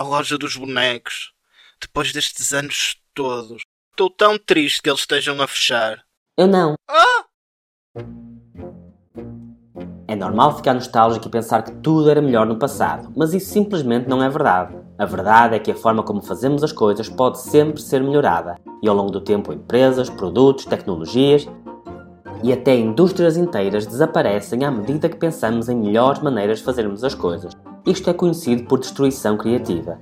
a loja dos bonecos. Depois destes anos todos. Estou tão triste que eles estejam a fechar. Eu não. Ah! É normal ficar nostálgico e pensar que tudo era melhor no passado, mas isso simplesmente não é verdade. A verdade é que a forma como fazemos as coisas pode sempre ser melhorada, e ao longo do tempo empresas, produtos, tecnologias e até indústrias inteiras desaparecem à medida que pensamos em melhores maneiras de fazermos as coisas. Isto é conhecido por destruição criativa.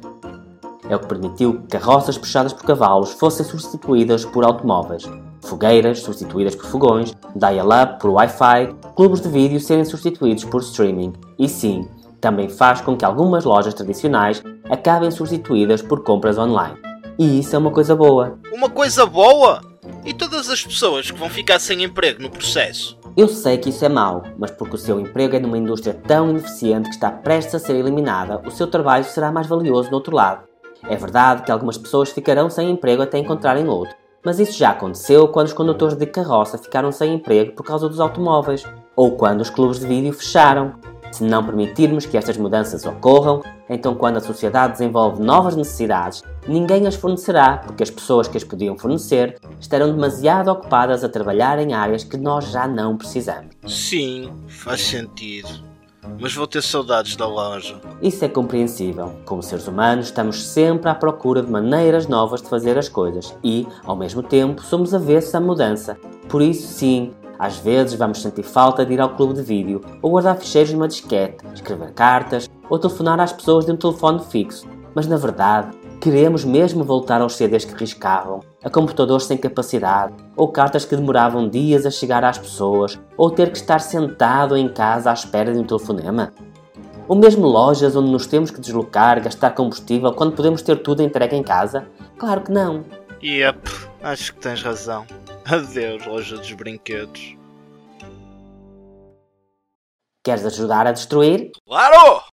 É o que permitiu que carroças puxadas por cavalos fossem substituídas por automóveis, fogueiras substituídas por fogões, dial-up por Wi-Fi, clubes de vídeo serem substituídos por streaming. E sim, também faz com que algumas lojas tradicionais acabem substituídas por compras online. E isso é uma coisa boa. Uma coisa boa? E todas as pessoas que vão ficar sem emprego no processo? Eu sei que isso é mau, mas porque o seu emprego é numa indústria tão ineficiente que está prestes a ser eliminada, o seu trabalho será mais valioso do outro lado. É verdade que algumas pessoas ficarão sem emprego até encontrarem outro, mas isso já aconteceu quando os condutores de carroça ficaram sem emprego por causa dos automóveis, ou quando os clubes de vídeo fecharam. Se não permitirmos que estas mudanças ocorram, então quando a sociedade desenvolve novas necessidades, ninguém as fornecerá, porque as pessoas que as podiam fornecer estarão demasiado ocupadas a trabalhar em áreas que nós já não precisamos. Sim, faz sentido mas vou ter saudades da loja. Isso é compreensível. Como seres humanos, estamos sempre à procura de maneiras novas de fazer as coisas e, ao mesmo tempo, somos avessos à mudança. Por isso, sim, às vezes vamos sentir falta de ir ao clube de vídeo, ou guardar ficheiros numa disquete, escrever cartas, ou telefonar às pessoas de um telefone fixo. Mas na verdade, queremos mesmo voltar aos CDs que riscavam, a computadores sem capacidade, ou cartas que demoravam dias a chegar às pessoas, ou ter que estar sentado em casa à espera de um telefonema? Ou mesmo lojas onde nos temos que deslocar, gastar combustível, quando podemos ter tudo entregue em casa? Claro que não. Yep, acho que tens razão. Adeus, loja dos brinquedos. Queres ajudar a destruir? Claro!